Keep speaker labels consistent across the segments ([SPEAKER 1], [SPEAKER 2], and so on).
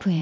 [SPEAKER 1] FM입니다.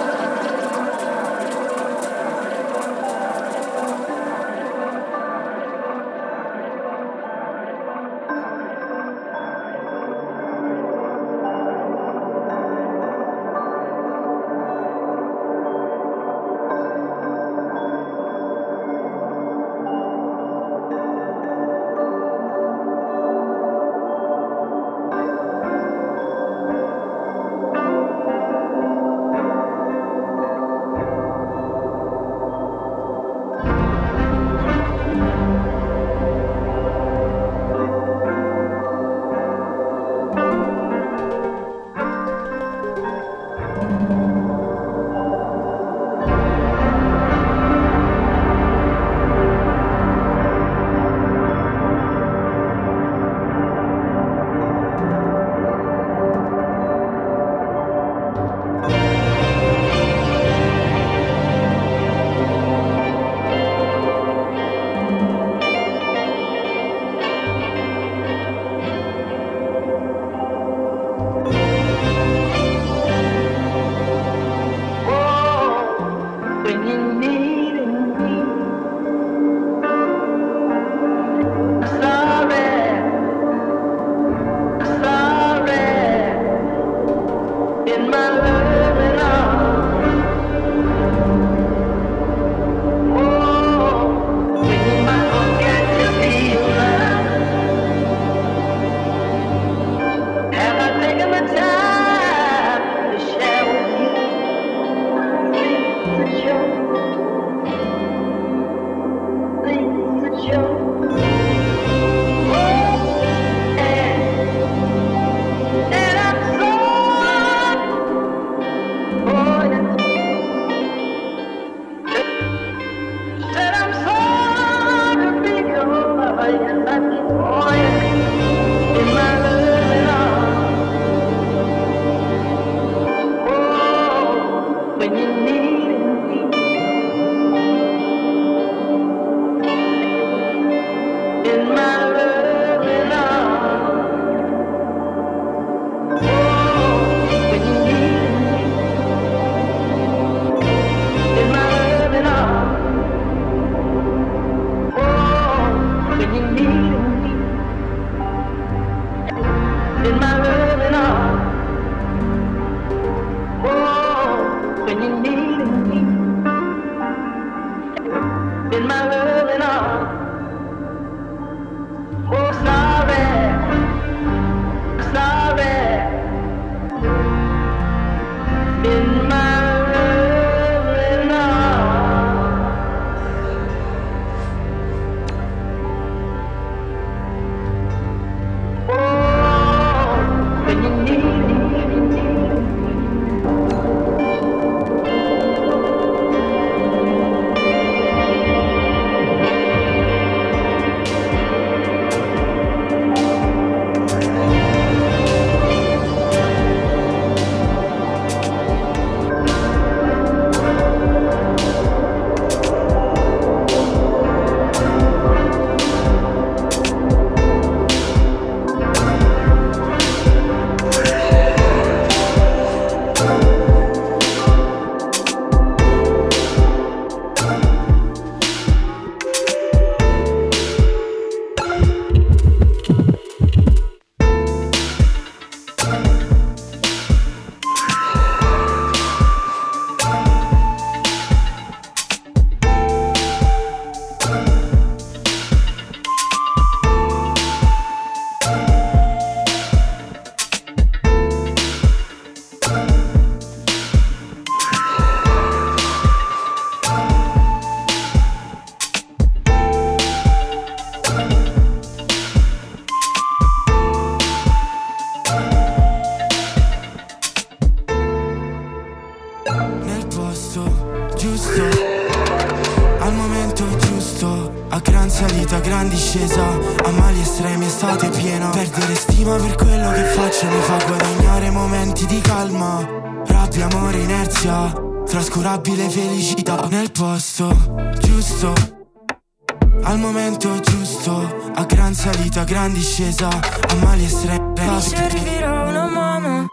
[SPEAKER 2] discesa, a mali estremi. Mi servirà
[SPEAKER 3] una mano,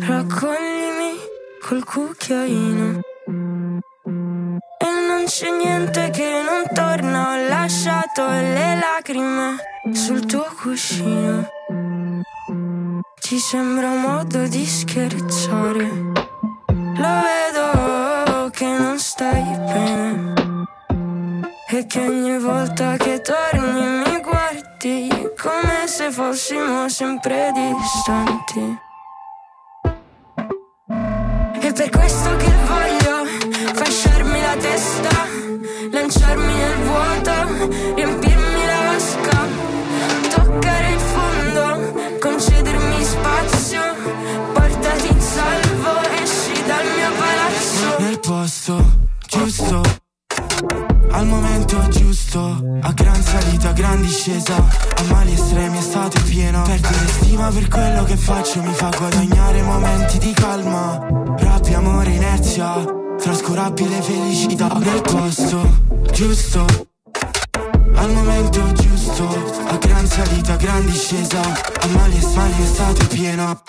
[SPEAKER 3] raccoglimi col cucchiaino. E non c'è niente che non torna, ho lasciato le lacrime sul tuo cuscino. Ti sembra un modo di scherzare? Lo vedo che non stai bene. E che ogni volta che torni mi se fossimo sempre distanti. E per questo che voglio fasciarmi la testa, lanciarmi nel vuoto, riempirmi la vasca, toccare il fondo, concedermi spazio, portati in salvo, esci dal mio palazzo.
[SPEAKER 2] Nel posto giusto, giusto, a gran salita, a gran discesa, a mali estremi estate piena. Perdere stima per quello che faccio mi fa guadagnare momenti di calma, rabbia, amore, inerzia, trascurabile felicità. Nel posto giusto, al momento giusto, a gran salita, a gran discesa, a mali estremi estate piena.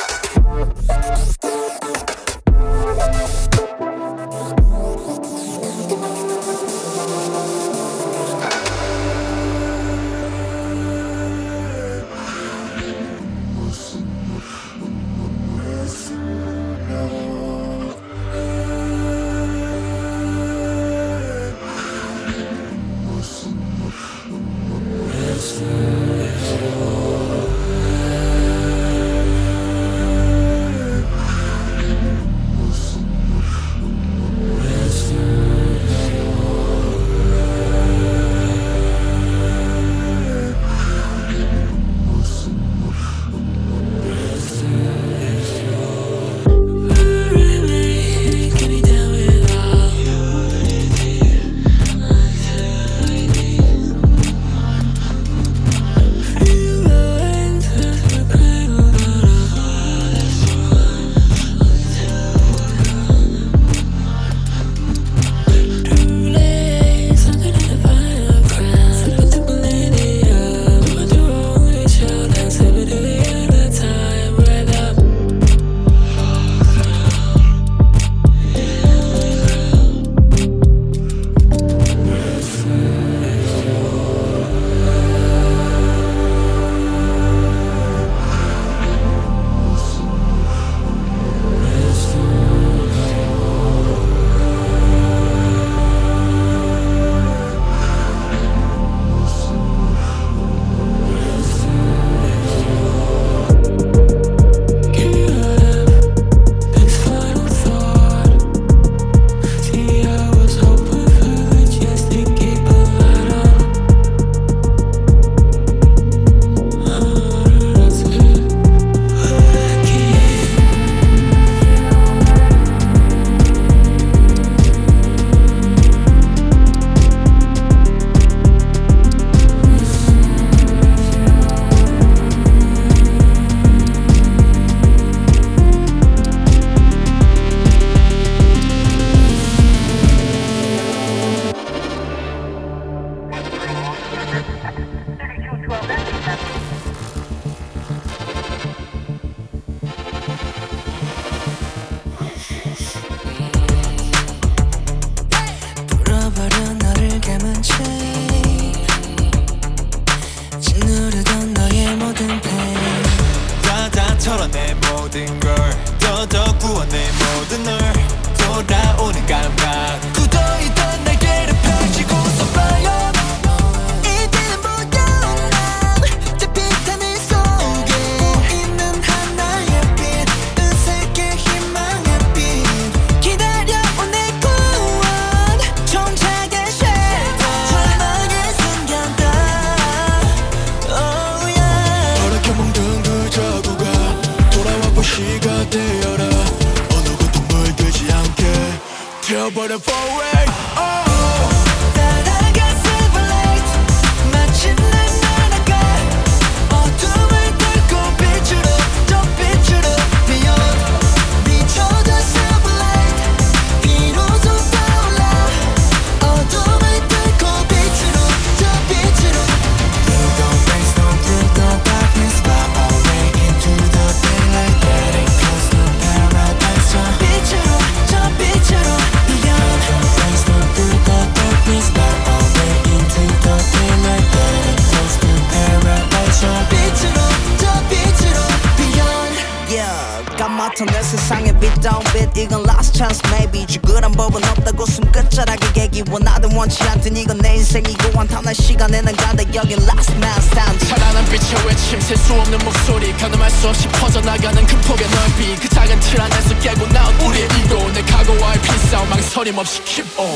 [SPEAKER 4] 이 원하든 원치 않든 이건 내 인생이고 한탄할 시간에 난 간다 여긴 last man stand.
[SPEAKER 5] 찬란한 빛의 외침 셀 수 없는 목소리. 가늠할 수 없이 퍼져나가는 큰 폭의 넓이. 그 작은 틀 안에서 깨고 나온 우리의 이고 내 각오와의 비싸움 망설임 없이 keep on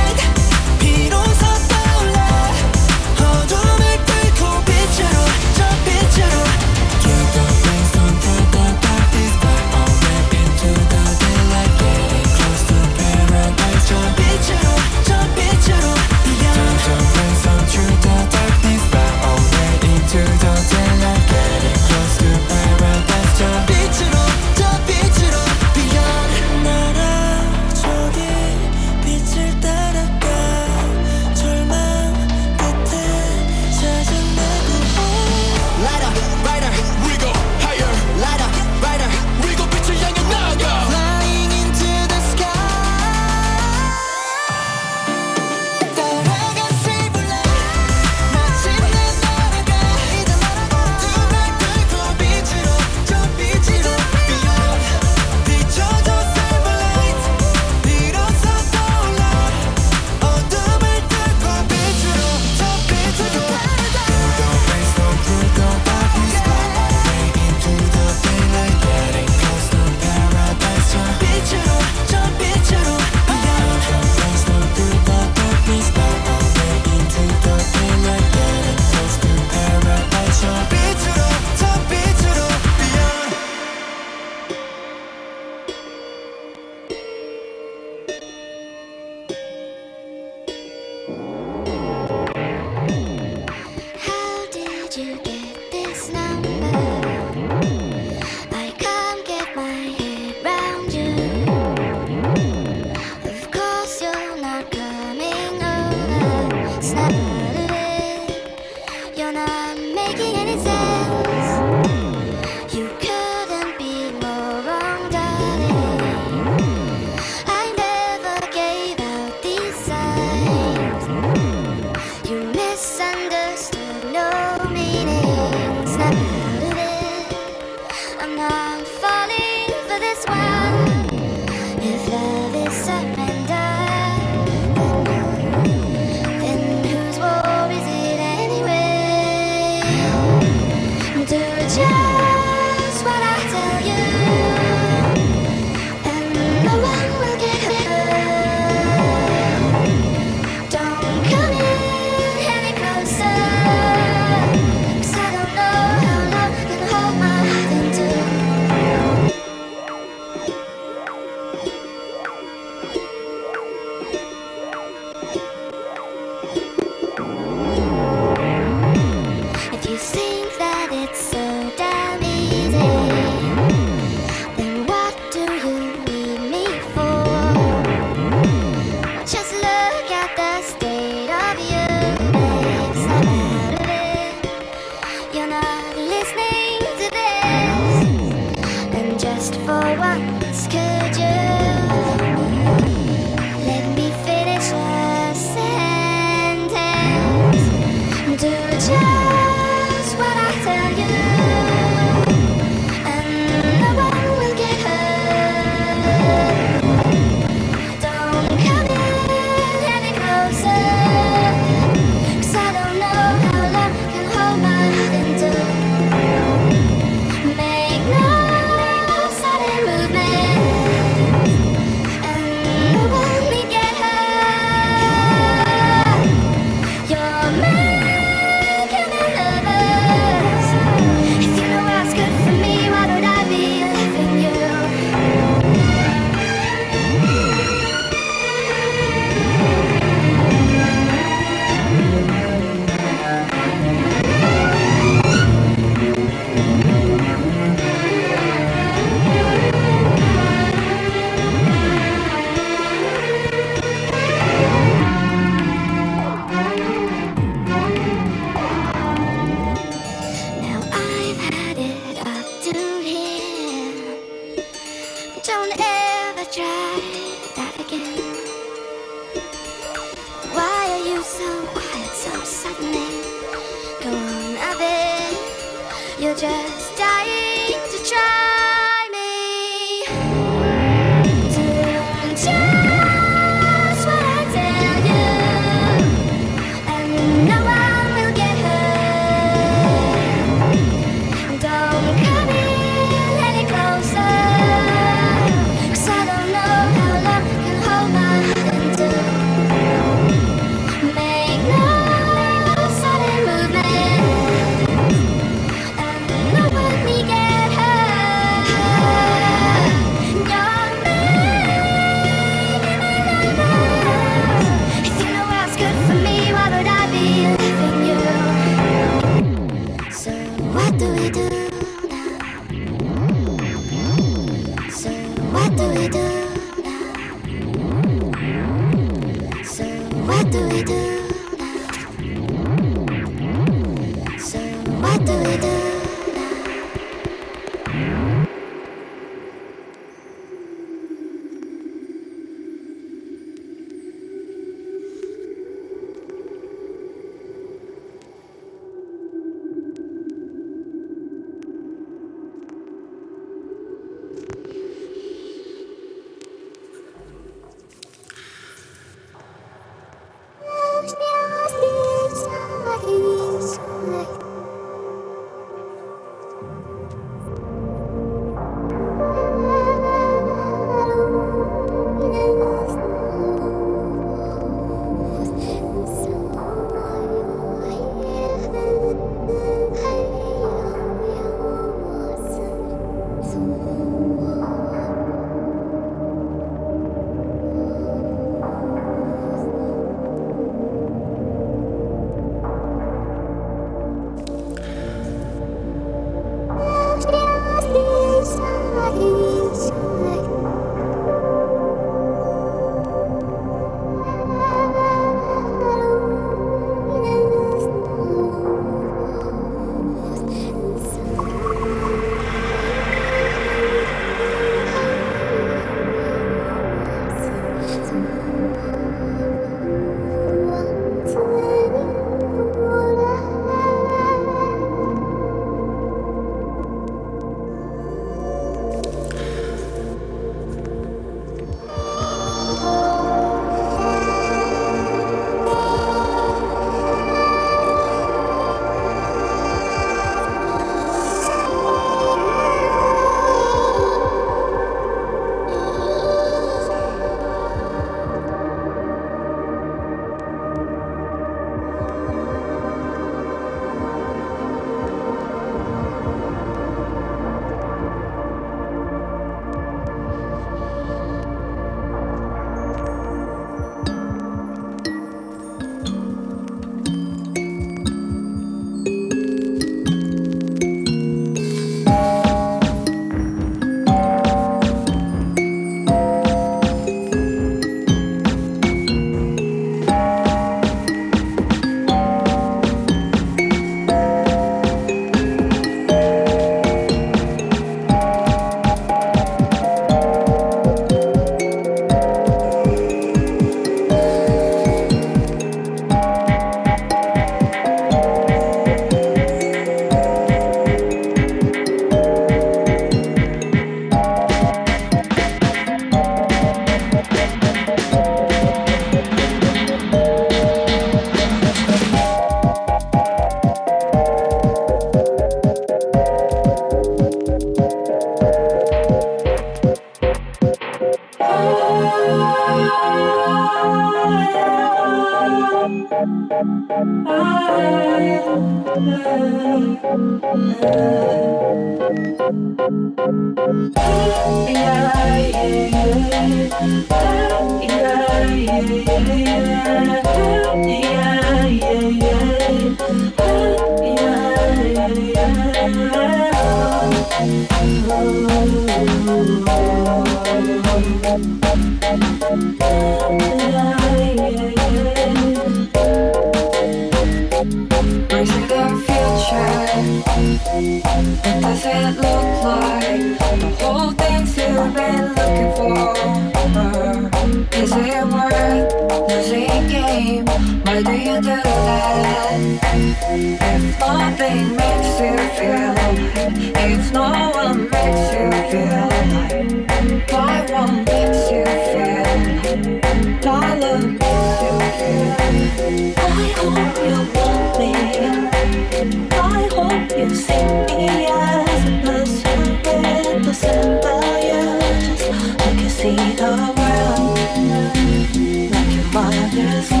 [SPEAKER 6] just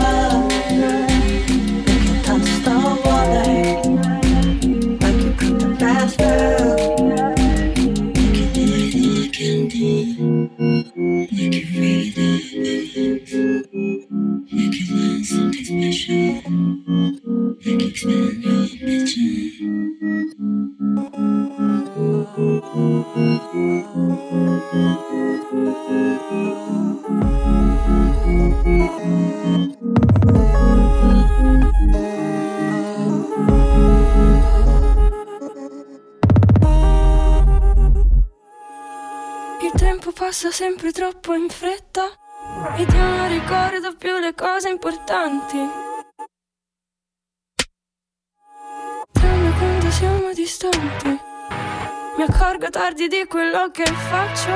[SPEAKER 3] tardi di quello che faccio,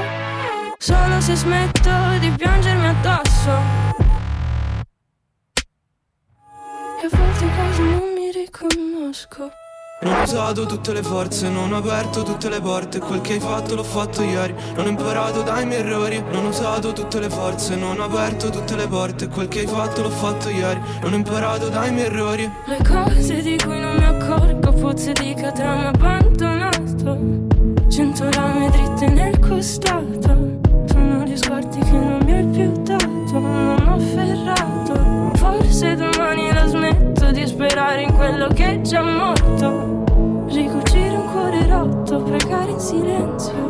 [SPEAKER 3] solo se smetto di piangermi addosso. E a volte quasi non mi riconosco.
[SPEAKER 7] Non ho usato tutte le forze, non ho aperto tutte le porte. Quel che hai fatto l'ho fatto ieri. Non ho imparato dai miei errori. Non ho usato tutte le forze, non ho aperto tutte le porte. Quel che hai fatto l'ho fatto ieri. Non ho imparato dai miei errori.
[SPEAKER 3] Le cose di cui non mi accorgo, pozze di catrame abbandonato. Cento lame dritte nel costato. Sono gli sguardi che non mi hai più dato, non ho ferrato. Forse domani la smetto di sperare in quello che è già morto. Ricucire un cuore rotto, pregare in silenzio.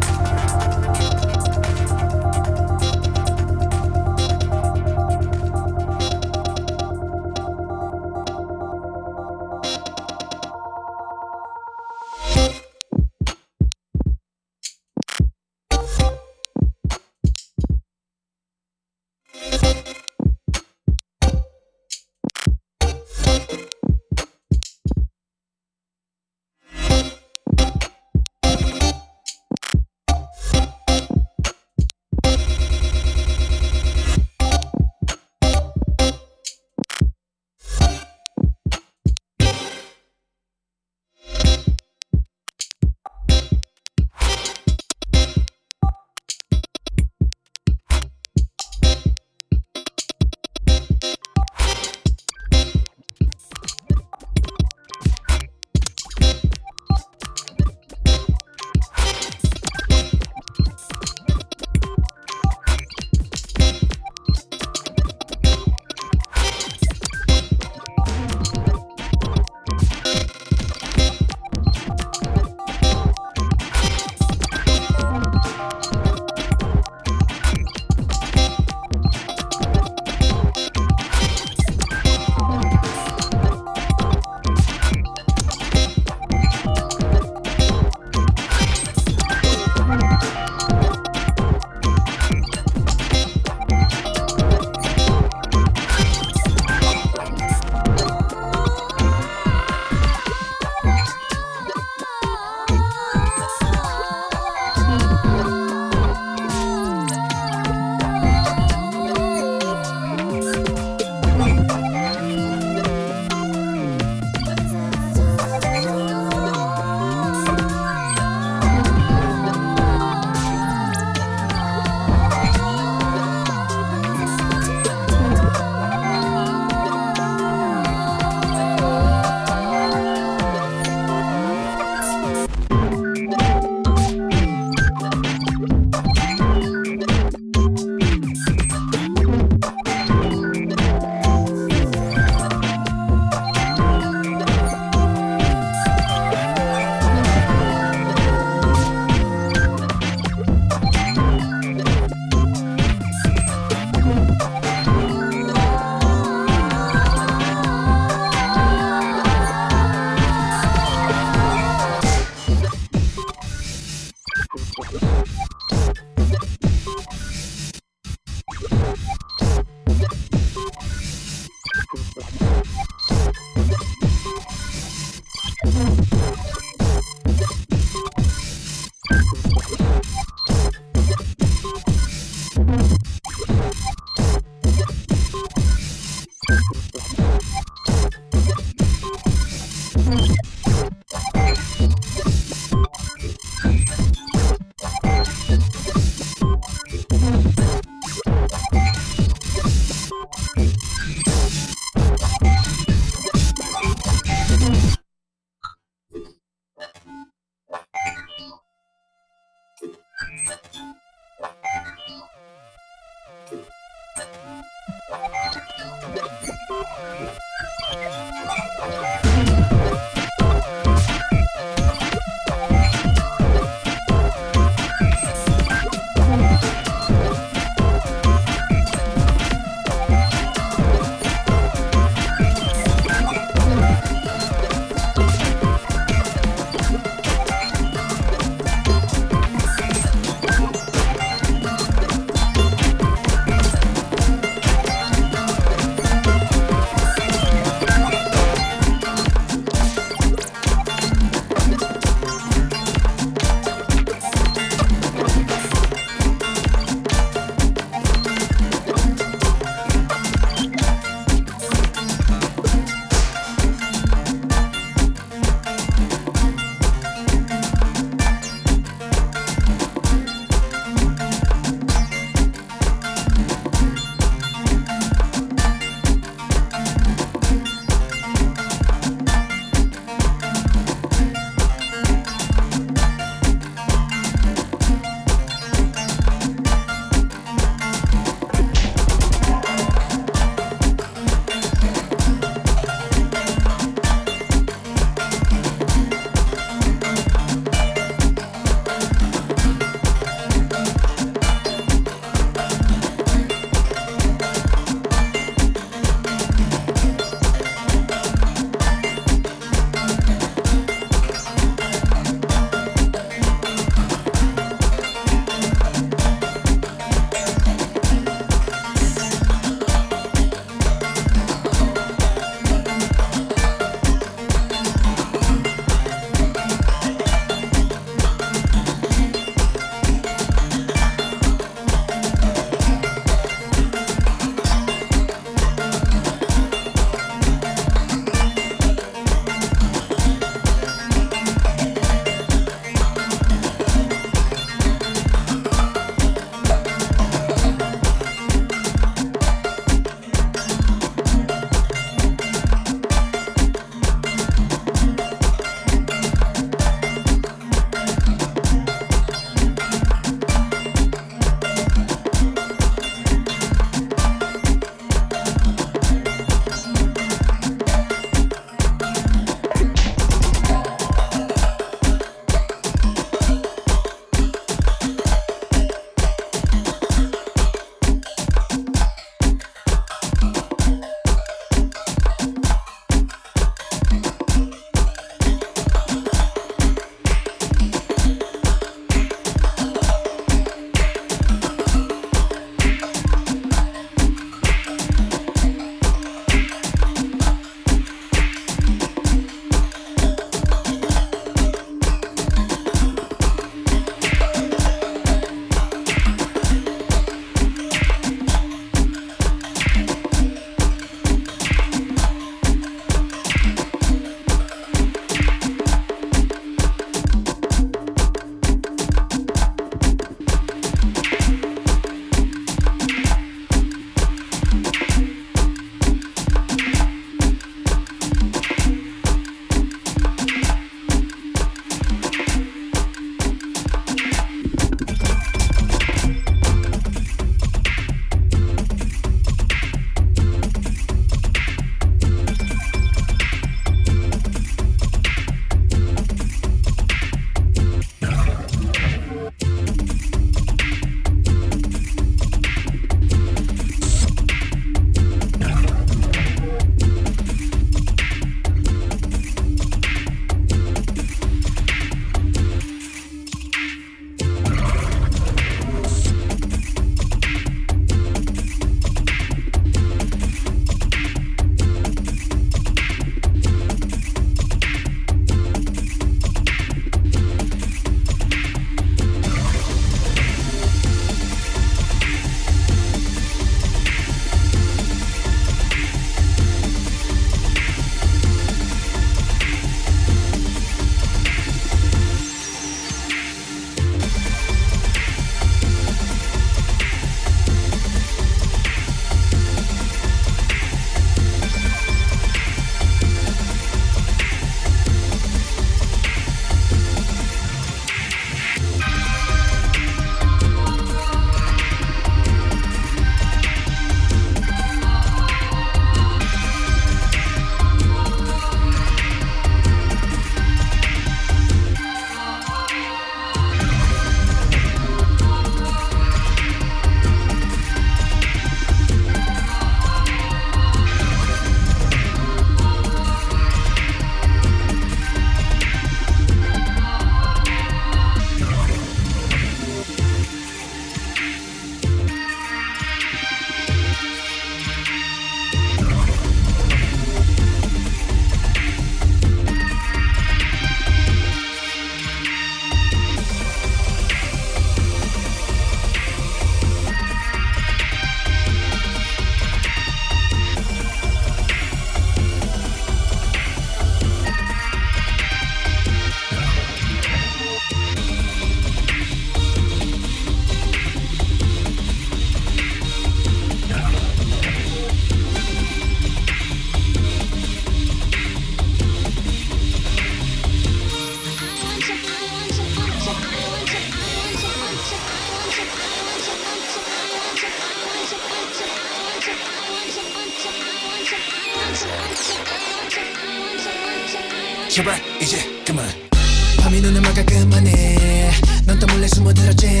[SPEAKER 8] 숨어들었지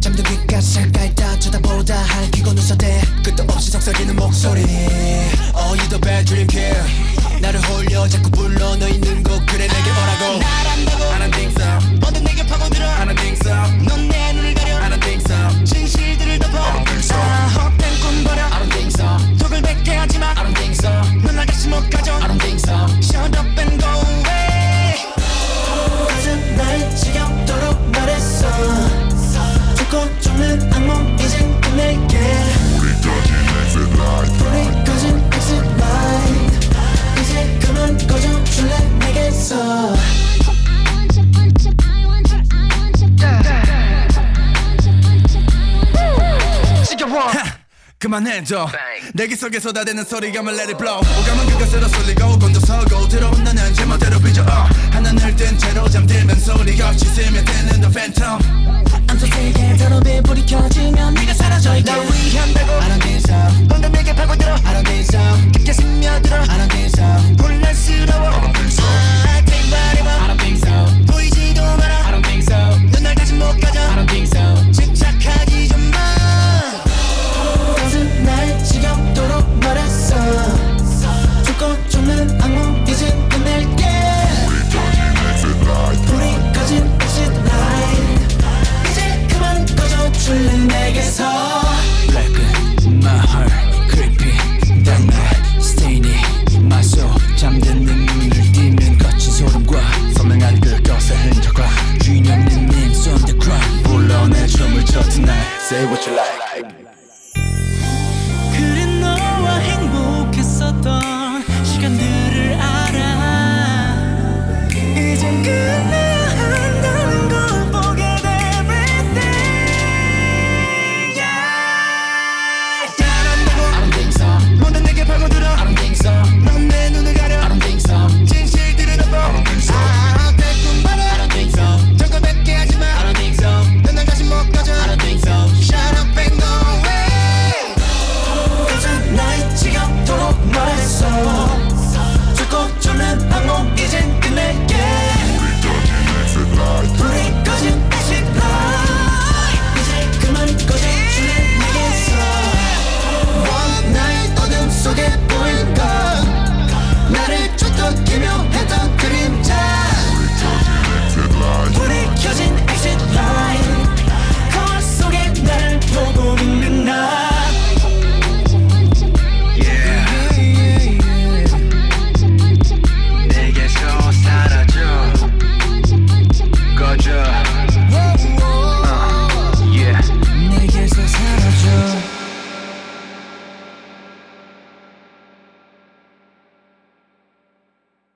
[SPEAKER 8] 잠든 귓가에 잠깐 다 쳐다보다 할퀴고 웃어대. 끝도 없이 속삭이는 목소리. Oh you the bad dream kid 나를 홀려 자꾸 불러 너 있는
[SPEAKER 9] 그만해줘 내기 속에 쏟아대는 소리감을 let it blow 오감은 그것으로 쏠리고 곤두서고 들어온 나는 제멋대로 삐져 어. 하나 늘뜬 채로 잠들면 소리가 지슴에 뜨는 the phantom I'm so
[SPEAKER 8] sick and 더러 불이 켜지면 네가 사라져 있게 날 위한다고 I don't think so 방금 내게 파고들어 I don't think so 깊게 스며들어 I don't think so 혼란스러워 I don't think so I take my name I don't think so